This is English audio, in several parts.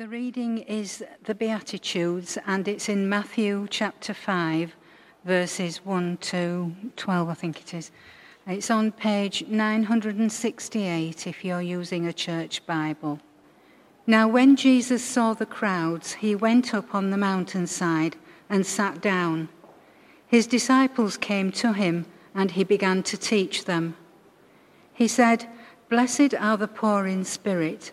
The reading is the Beatitudes, and it's in Matthew chapter 5, verses 1 to 12, I think it is. It's on page 968 if you're using a church Bible. Now, when Jesus saw the crowds, he went up on the mountainside and sat down. His disciples came to him, and he began to teach them. He said, Blessed are the poor in spirit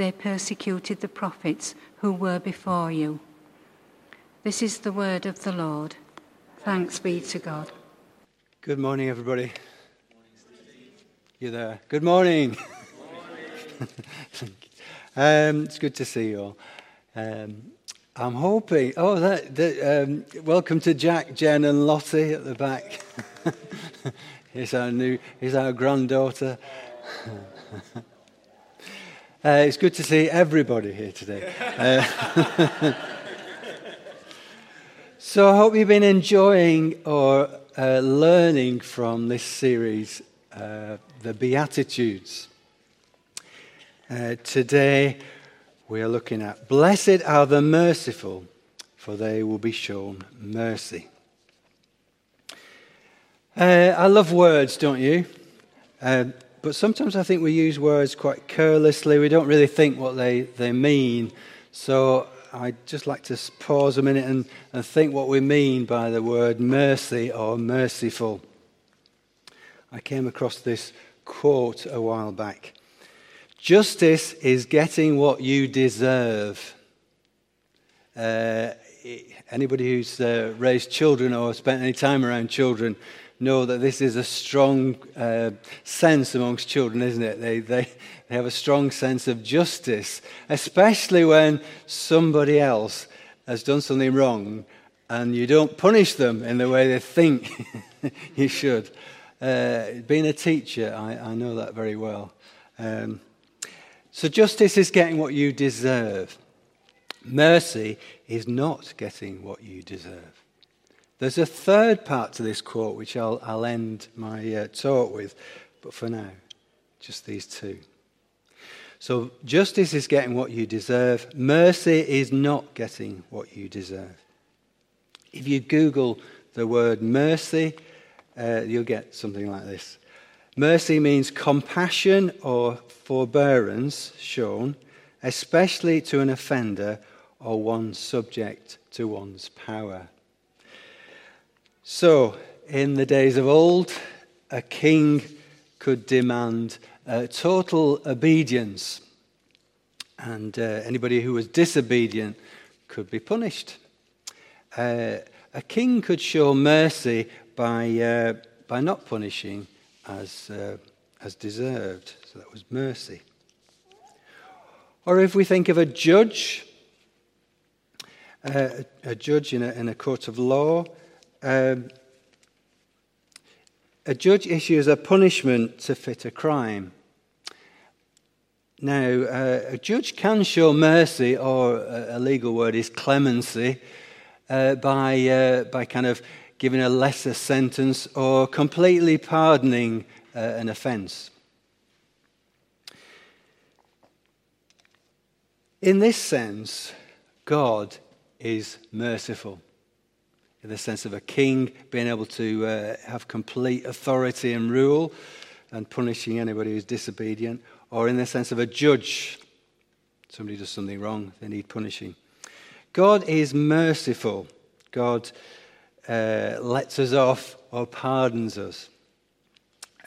they persecuted the prophets who were before you. This is the word of the Lord. Thanks be to God. Good morning, everybody. You there? Good morning. um, it's good to see you all. Um, I'm hoping. Oh, that. that um, welcome to Jack, Jen, and Lottie at the back. here's our new. Here's our granddaughter. Uh, it's good to see everybody here today. Uh, so I hope you've been enjoying or uh, learning from this series, uh, The Beatitudes. Uh, today we are looking at Blessed are the merciful, for they will be shown mercy. Uh, I love words, don't you? But sometimes I think we use words quite carelessly. We don't really think what they, they mean. So I'd just like to pause a minute and, and think what we mean by the word mercy or merciful. I came across this quote a while back Justice is getting what you deserve. Uh, anybody who's uh, raised children or spent any time around children know that this is a strong uh, sense amongst children, isn't it? They, they, they have a strong sense of justice, especially when somebody else has done something wrong and you don't punish them in the way they think you should. Uh, being a teacher, I, I, know that very well. Um, so, justice is getting what you deserve. Mercy is not getting what you deserve. There's a third part to this quote, which I'll, I'll end my uh, talk with, but for now, just these two. So, justice is getting what you deserve, mercy is not getting what you deserve. If you Google the word mercy, uh, you'll get something like this Mercy means compassion or forbearance shown, especially to an offender or one subject to one's power. So, in the days of old, a king could demand uh, total obedience, and uh, anybody who was disobedient could be punished. Uh, a king could show mercy by, uh, by not punishing as, uh, as deserved. So that was mercy. Or if we think of a judge, uh, a judge in a, in a court of law, um, a judge issues a punishment to fit a crime. Now, uh, a judge can show mercy, or a, legal word is clemency, uh, by, uh, by kind of giving a lesser sentence or completely pardoning uh, an offence. In this sense, God is merciful in the sense of a king being able to uh, have complete authority and rule and punishing anybody who's disobedient, or in the sense of a judge. Somebody does something wrong, they need punishing. God is merciful. God uh, lets us off or pardons us.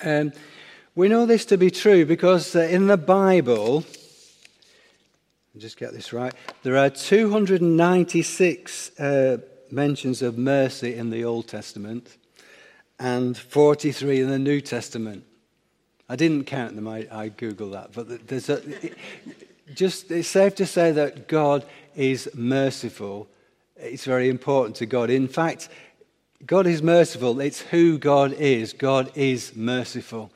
Um, we know this to be true because uh, in the Bible, just get this right, there are 296 uh, mentions of mercy in the Old Testament and 43 in the New Testament. I didn't count them, I, I Googled that. But there's a, it, just, it's safe to say that God is merciful. It's very important to God. In fact, God is merciful. It's who God is. God is merciful.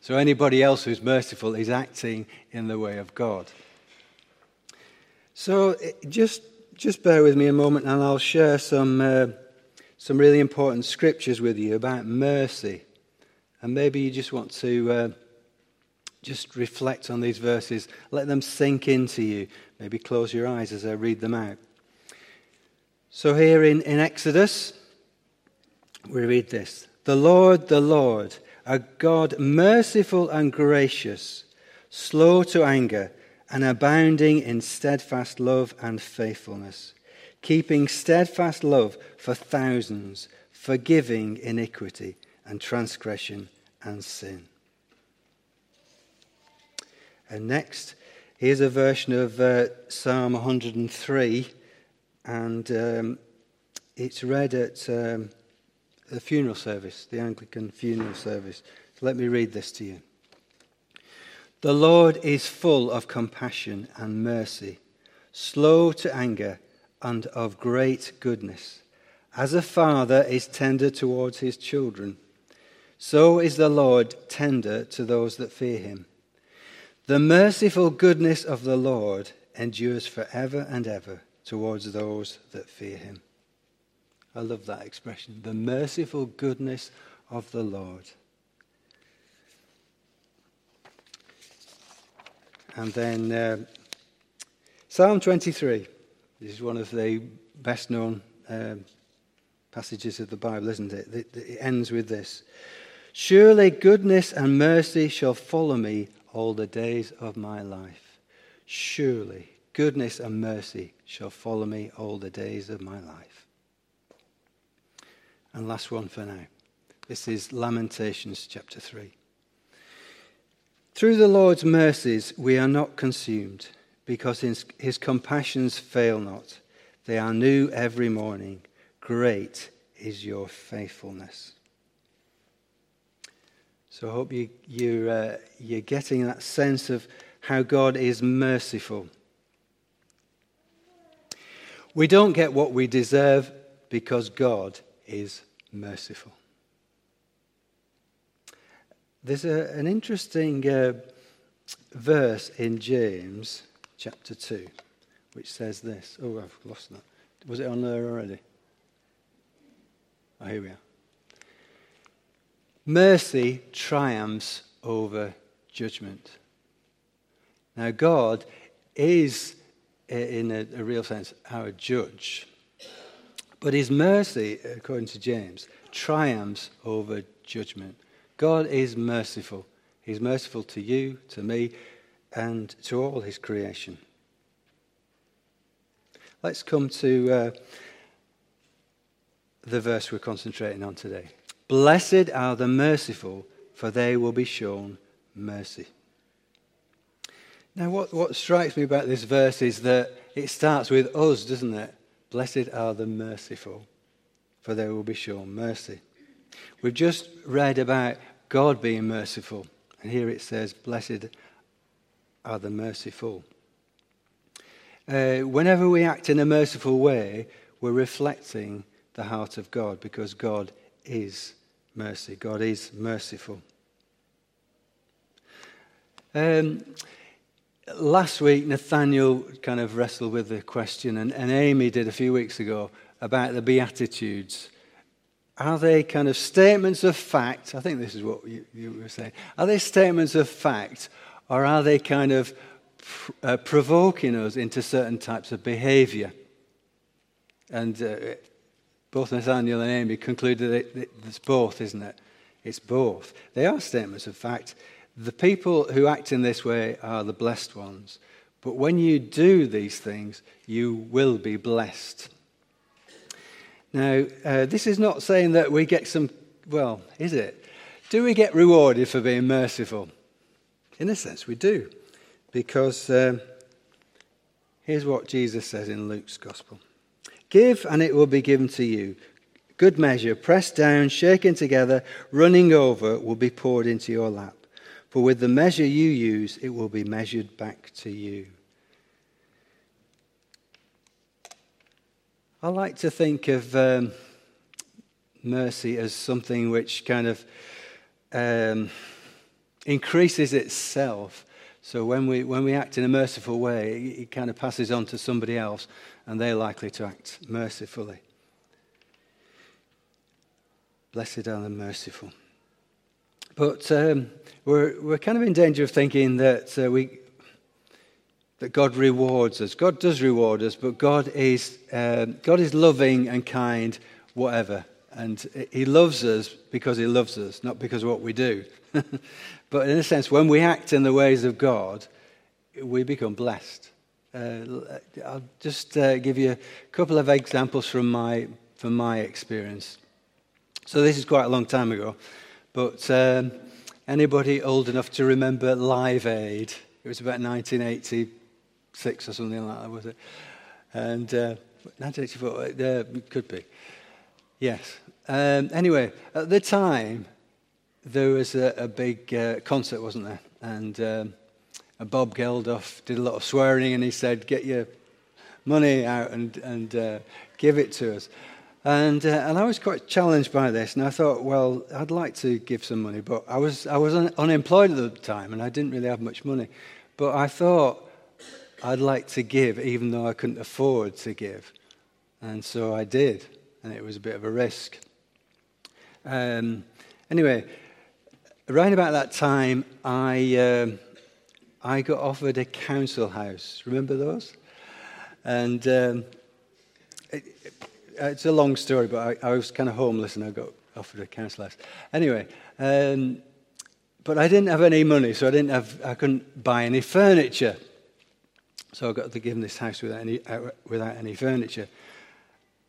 So anybody else who's merciful is acting in the way of God. So just, just bear with me a moment and I'll share some, uh, some really important scriptures with you about mercy. And maybe you just want to uh, just reflect on these verses, let them sink into you. Maybe close your eyes as I read them out. So, here in, in Exodus, we read this The Lord, the Lord, a God merciful and gracious, slow to anger, and abounding in steadfast love and faithfulness, keeping steadfast love for thousands, forgiving iniquity and transgression and sin. And next, here's a version of uh, Psalm 103, and um, it's read at um, the funeral service, the Anglican funeral service. So let me read this to you. The Lord is full of compassion and mercy, slow to anger, and of great goodness. As a father is tender towards his children, so is the Lord tender to those that fear him. The merciful goodness of the Lord endures forever and ever towards those that fear him. I love that expression. The merciful goodness of the Lord. And then uh, Psalm 23. This is one of the best known um, passages of the Bible, isn't it? It, it ends with this Surely goodness and mercy shall follow me all the days of my life. Surely goodness and mercy shall follow me all the days of my life. And last one for now. This is Lamentations chapter 3. Through the Lord's mercies we are not consumed, because his, compassions fail not. They are new every morning. Great is your faithfulness. So I hope you, you, uh, you're getting that sense of how God is merciful. We don't get what we deserve because God is merciful. There's a, an interesting uh, verse in James chapter 2 which says this. Oh, I've lost that. Was it on there already? Oh, here we are. Mercy triumphs over judgment. Now, God is, in a, a real sense, our judge. But his mercy, according to James, triumphs over judgment. God is merciful. He's merciful to you, to me, and to all his creation. Let's come to uh, the verse we're concentrating on today. Blessed are the merciful, for they will be shown mercy. Now, what, what strikes me about this verse is that it starts with us, doesn't it? Blessed are the merciful, for they will be shown mercy. We've just read about God being merciful, and here it says, Blessed are the merciful. Uh, whenever we act in a merciful way, we're reflecting the heart of God because God is mercy. God is merciful. Um, last week, Nathaniel kind of wrestled with the question, and, and Amy did a few weeks ago about the Beatitudes. Are they kind of statements of fact? I think this is what you, you were saying. Are they statements of fact, or are they kind of pr- uh, provoking us into certain types of behavior? And uh, both Nathaniel and Amy concluded that it's both, isn't it? It's both. They are statements of fact. The people who act in this way are the blessed ones. But when you do these things, you will be blessed. Now, uh, this is not saying that we get some, well, is it? Do we get rewarded for being merciful? In a sense, we do. Because um, here's what Jesus says in Luke's Gospel Give, and it will be given to you. Good measure, pressed down, shaken together, running over, will be poured into your lap. For with the measure you use, it will be measured back to you. I like to think of um, mercy as something which kind of um, increases itself. So when we, when we act in a merciful way, it, it kind of passes on to somebody else, and they're likely to act mercifully. Blessed are the merciful. But um, we're, we're kind of in danger of thinking that, uh, we, that God rewards us. God does reward us, but God is, um, God is loving and kind, whatever. And He loves us because He loves us, not because of what we do. but in a sense, when we act in the ways of God, we become blessed. Uh, I'll just uh, give you a couple of examples from my, from my experience. So this is quite a long time ago, but um, anybody old enough to remember Live Aid? It was about 1986 or something like that, was it? And uh, 1984, uh, could be. Yes. Um, anyway, at the time, there was a, a big uh, concert, wasn't there? And um, Bob Geldof did a lot of swearing, and he said, "Get your money out and, and uh, give it to us." And, uh, and I was quite challenged by this, and I thought, well, I'd like to give some money, but I was, I was un- unemployed at the time, and I didn't really have much money. But I thought I'd like to give, even though I couldn't afford to give. And so I did, and it was a bit of a risk. Um, anyway, around about that time, I, um, I got offered a council house. Remember those? And um, it, uh, it's a long story, but I, I was kind of homeless and I got offered a council house. Anyway, um, but I didn't have any money, so I didn't have, I couldn't buy any furniture. So I got to give him this house without any, uh, without any furniture.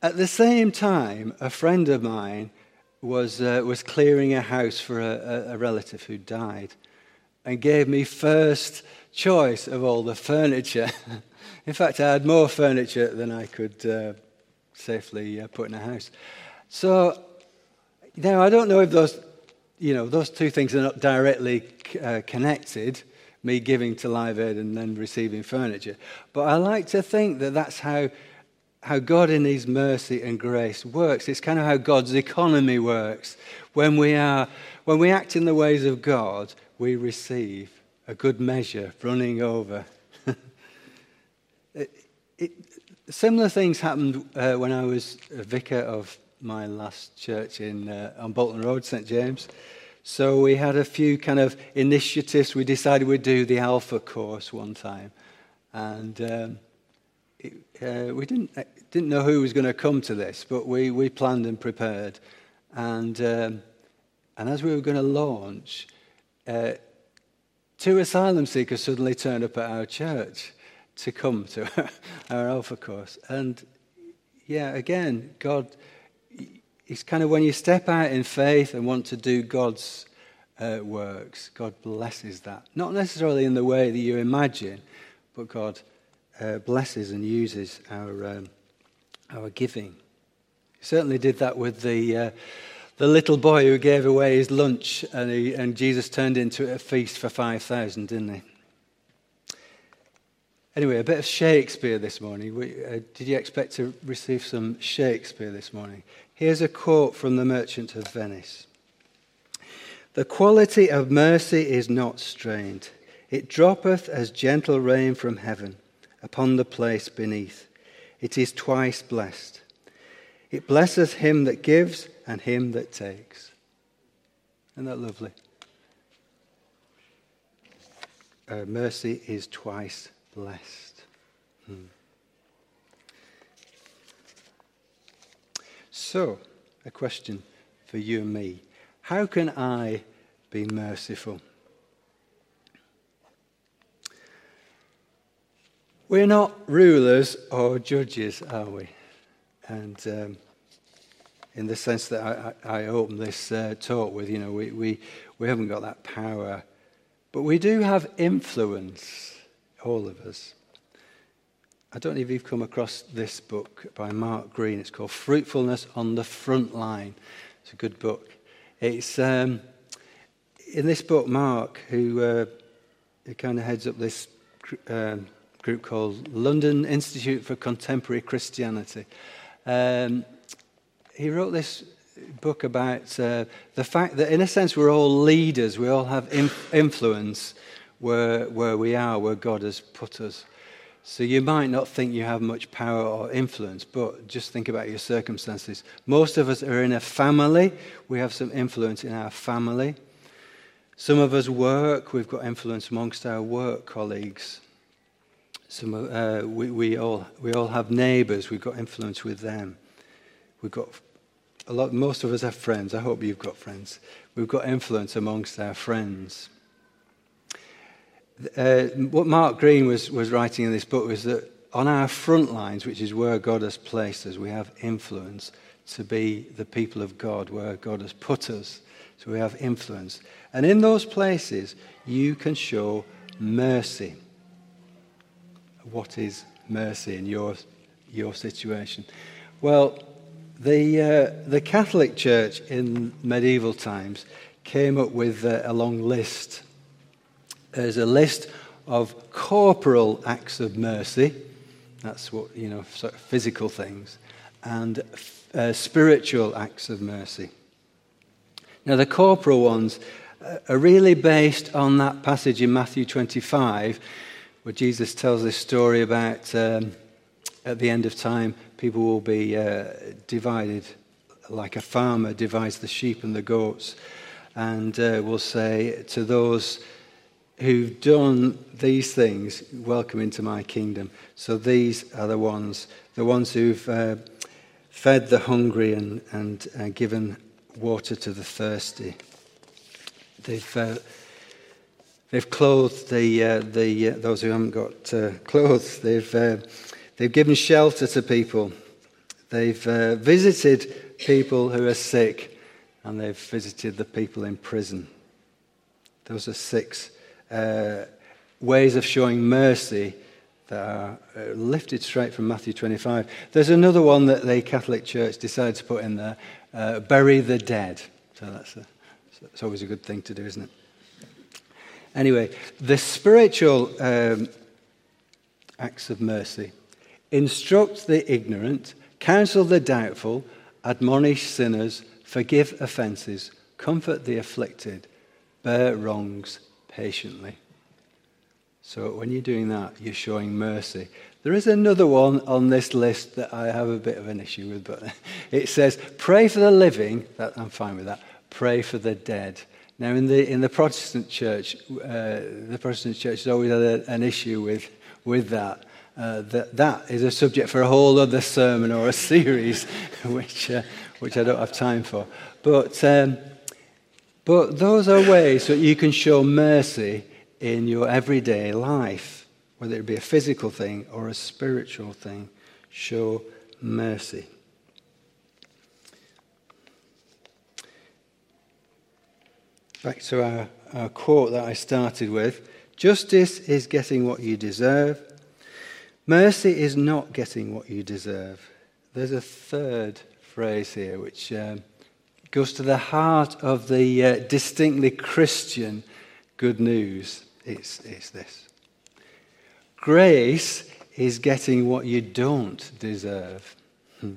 At the same time, a friend of mine was, uh, was clearing a house for a, a, relative who died and gave me first choice of all the furniture. in fact, I had more furniture than I could uh, safely uh, put in a house. So now I don't know if those, you know, those two things are not directly uh, connected, me giving to Live Aid and then receiving furniture. But I like to think that that's how, how God in His mercy and grace works. It's kind of how God's economy works. When we, are, when we act in the ways of God, we receive a good measure running over. it, it, Similar things happened uh, when I was a vicar of my last church in, uh, on Bolton Road, St. James. So we had a few kind of initiatives. We decided we'd do the Alpha course one time. And um, it, uh, we didn't, uh, didn't know who was going to come to this, but we, we planned and prepared. And, um, and as we were going to launch, uh, two asylum seekers suddenly turned up at our church to come to our Alpha course. And yeah, again, God, it's kind of when you step out in faith and want to do God's uh, works, God blesses that. Not necessarily in the way that you imagine, but God uh, blesses and uses our, um, our giving. He certainly did that with the, uh, the little boy who gave away his lunch and, he, and Jesus turned into a feast for 5,000, didn't he? Anyway, a bit of Shakespeare this morning. We, uh, did you expect to receive some Shakespeare this morning? Here's a quote from The Merchant of Venice The quality of mercy is not strained, it droppeth as gentle rain from heaven upon the place beneath. It is twice blessed. It blesseth him that gives and him that takes. Isn't that lovely? Uh, mercy is twice blessed. Hmm. So, a question for you and me How can I be merciful? We're not rulers or judges, are we? And um, in the sense that I, I, I opened this uh, talk with. You know, we, we, we haven't got that power, but we do have influence, all of us. I don't know if you've come across this book by Mark Greene. It's called Fruitfulness on the Front Line. It's a good book. It's um, in this book, Mark, who, uh, kind of heads up this um, group called London Institute for Contemporary Christianity. Um, he wrote this book about uh, the fact that, in a sense, we're all leaders. We all have inf- influence where, where we are, where God has put us. So you might not think you have much power or influence, but just think about your circumstances. Most of us are in a family. We have some influence in our family. Some of us work. We've got influence amongst our work colleagues. Some, uh, we, we, all, we all have neighbours. We've got influence with them. We've got a lot, most of us have friends. I hope you've got friends. We've got influence amongst our friends. Uh, what Mark Greene was, was writing in this book was that on our front lines, which is where God has placed us, we have influence to be the people of God, where God has put us. So we have influence. And in those places, you can show mercy. What is mercy in your, your situation? Well, the, uh, the Catholic Church in medieval times came up with uh, a long list. There's a list of corporal acts of mercy. That's what, you know, sort of physical things. And uh, spiritual acts of mercy. Now, the corporal ones uh, are really based on that passage in Matthew 25, where Jesus tells this story about um, at the end of time, people will be uh, divided like a farmer divides the sheep and the goats, and uh, will say to those who've done these things, Welcome into my kingdom. So these are the ones, the ones who've uh, fed the hungry and, and uh, given water to the thirsty. They've, uh, they've clothed the, uh, the, uh, those who haven't got uh, clothes. They've They've given shelter to people. They've visited people who are sick, and they've visited the people in prison. Those are six uh, ways of showing mercy that are uh, lifted straight from Matthew 25. There's another one that the Catholic Church decided to put in there uh, bury the dead. So that's, a, that's always a good thing to do, isn't it? Anyway, the spiritual um, acts of mercy instruct the ignorant, counsel the doubtful, admonish sinners, forgive offences, comfort the afflicted, bear wrongs patiently. So when you're doing that, you're showing mercy. There is another one on this list that I have a bit of an issue with, but it says, pray for the living. That, I'm fine with that. Pray for the dead. Now, in the, in the Protestant church, uh, the Protestant church has always had a, an issue with, with that uh, that that is a subject for a whole other sermon or a series, which, uh, which I don't have time for. But, um, but those are ways that you can show mercy in your everyday life, whether it be a physical thing or a spiritual thing. Show mercy. Back to our, our quote that I started with Justice is getting what you deserve Mercy is not getting what you deserve. There's a third phrase here which um, goes to the heart of the uh, distinctly Christian good news. It's, it's this Grace is getting what you don't deserve. Hmm.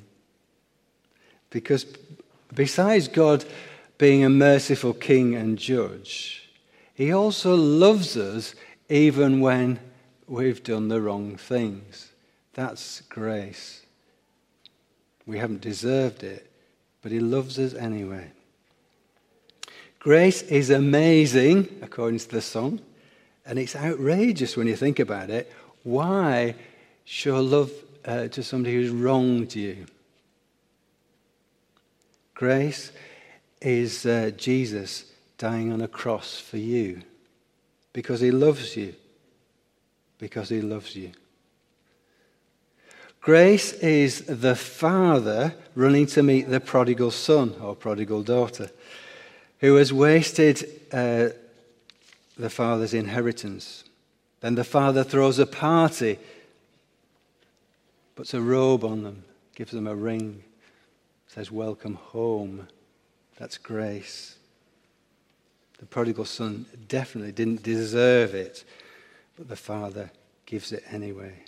Because besides God being a merciful king and judge, he also loves us even when we've done the wrong things. That's grace. We haven't deserved it, but He loves us anyway. Grace is amazing, according to the song, and it's outrageous when you think about it. Why show love uh, to somebody who's wronged you? Grace is uh, Jesus dying on a cross for you because he loves you because he loves you. Grace is the father running to meet the prodigal son or prodigal daughter who has wasted uh, the father's inheritance. Then the father throws a party, puts a robe on them, gives them a ring, says, Welcome home. That's grace. The prodigal son definitely didn't deserve it, but the father gives it anyway.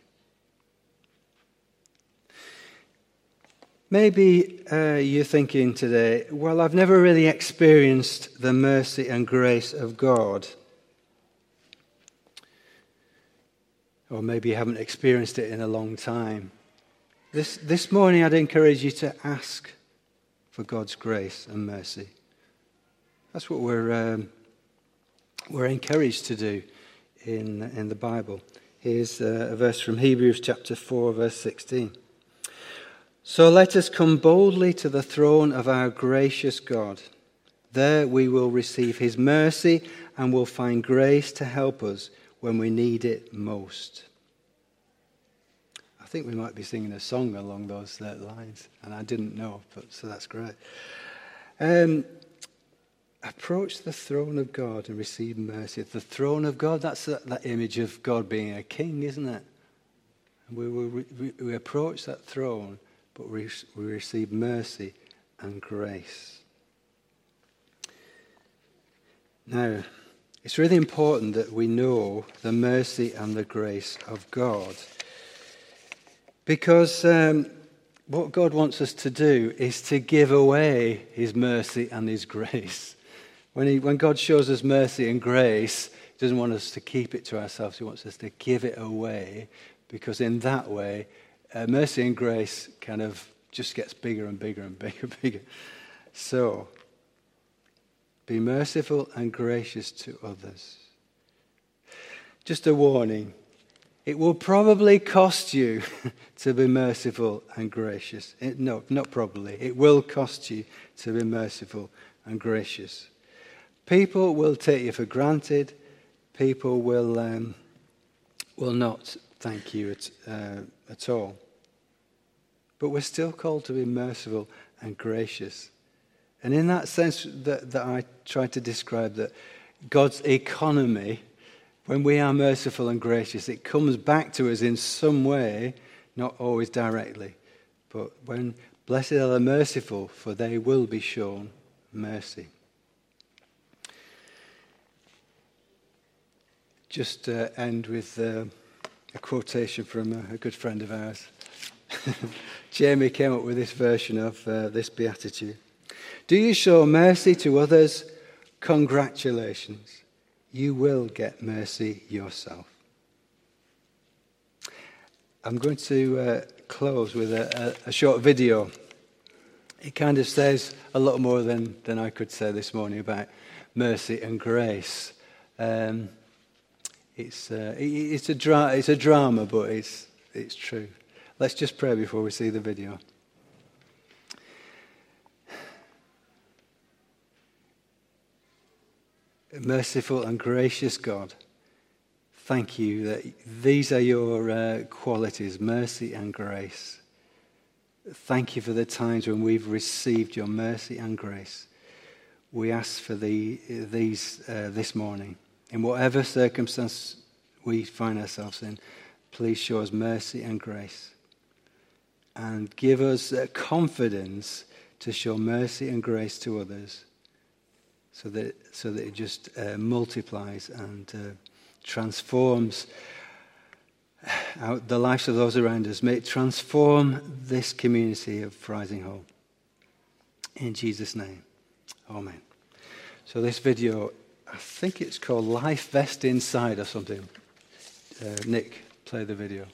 Maybe uh, you're thinking today, well, I've never really experienced the mercy and grace of God. Or maybe you haven't experienced it in a long time. This, this morning, I'd encourage you to ask for God's grace and mercy. That's what we're, um, we're encouraged to do in, in the Bible. Here's uh, a verse from Hebrews chapter 4, verse 16. So let us come boldly to the throne of our gracious God. There we will receive his mercy and will find grace to help us when we need it most. I think we might be singing a song along those lines, and I didn't know, but so that's great. Um, approach the throne of God and receive mercy. The throne of God, that's that, that image of God being a king, isn't it? We, we, we, we approach that throne but we, receive mercy and grace. Now, it's really important that we know the mercy and the grace of God. Because um, what God wants us to do is to give away His mercy and His grace. When, he, when God shows us mercy and grace, He doesn't want us to keep it to ourselves, He wants us to give it away, because in that way, uh, mercy and grace kind of just gets bigger and bigger and bigger and bigger. So, be merciful and gracious to others. Just a warning it will probably cost you to be merciful and gracious. It, no, not probably. It will cost you to be merciful and gracious. People will take you for granted. People will, um, will not thank you at, uh, at all. But we're still called to be merciful and gracious. And in that sense that, that I tried to describe, that God's economy, when we are merciful and gracious, it comes back to us in some way, not always directly. But when blessed are the merciful, for they will be shown mercy. Just uh, end with uh, a quotation from a, a good friend of ours. Jamie came up with this version of uh, this beatitude. Do you show mercy to others? Congratulations. You will get mercy yourself. I'm going to uh, close with a, a, a, short video. It kind of says a lot more than, than I could say this morning about mercy and grace. Um, it's, uh, it, it's, a dra- it's a drama, but it's, it's true. Let's just pray before we see the video. Merciful and gracious God, thank you that these are your uh, qualities mercy and grace. Thank you for the times when we've received your mercy and grace. We ask for the, these uh, this morning. In whatever circumstance we find ourselves in, please show us mercy and grace and give us confidence to show mercy and grace to others so that, so that it just uh, multiplies and uh, transforms out the lives of those around us. May it transform this community of Frizing In Jesus' name, Amen. So this video, I think it's called Life Vest Inside or something. Uh, Nick, play the video.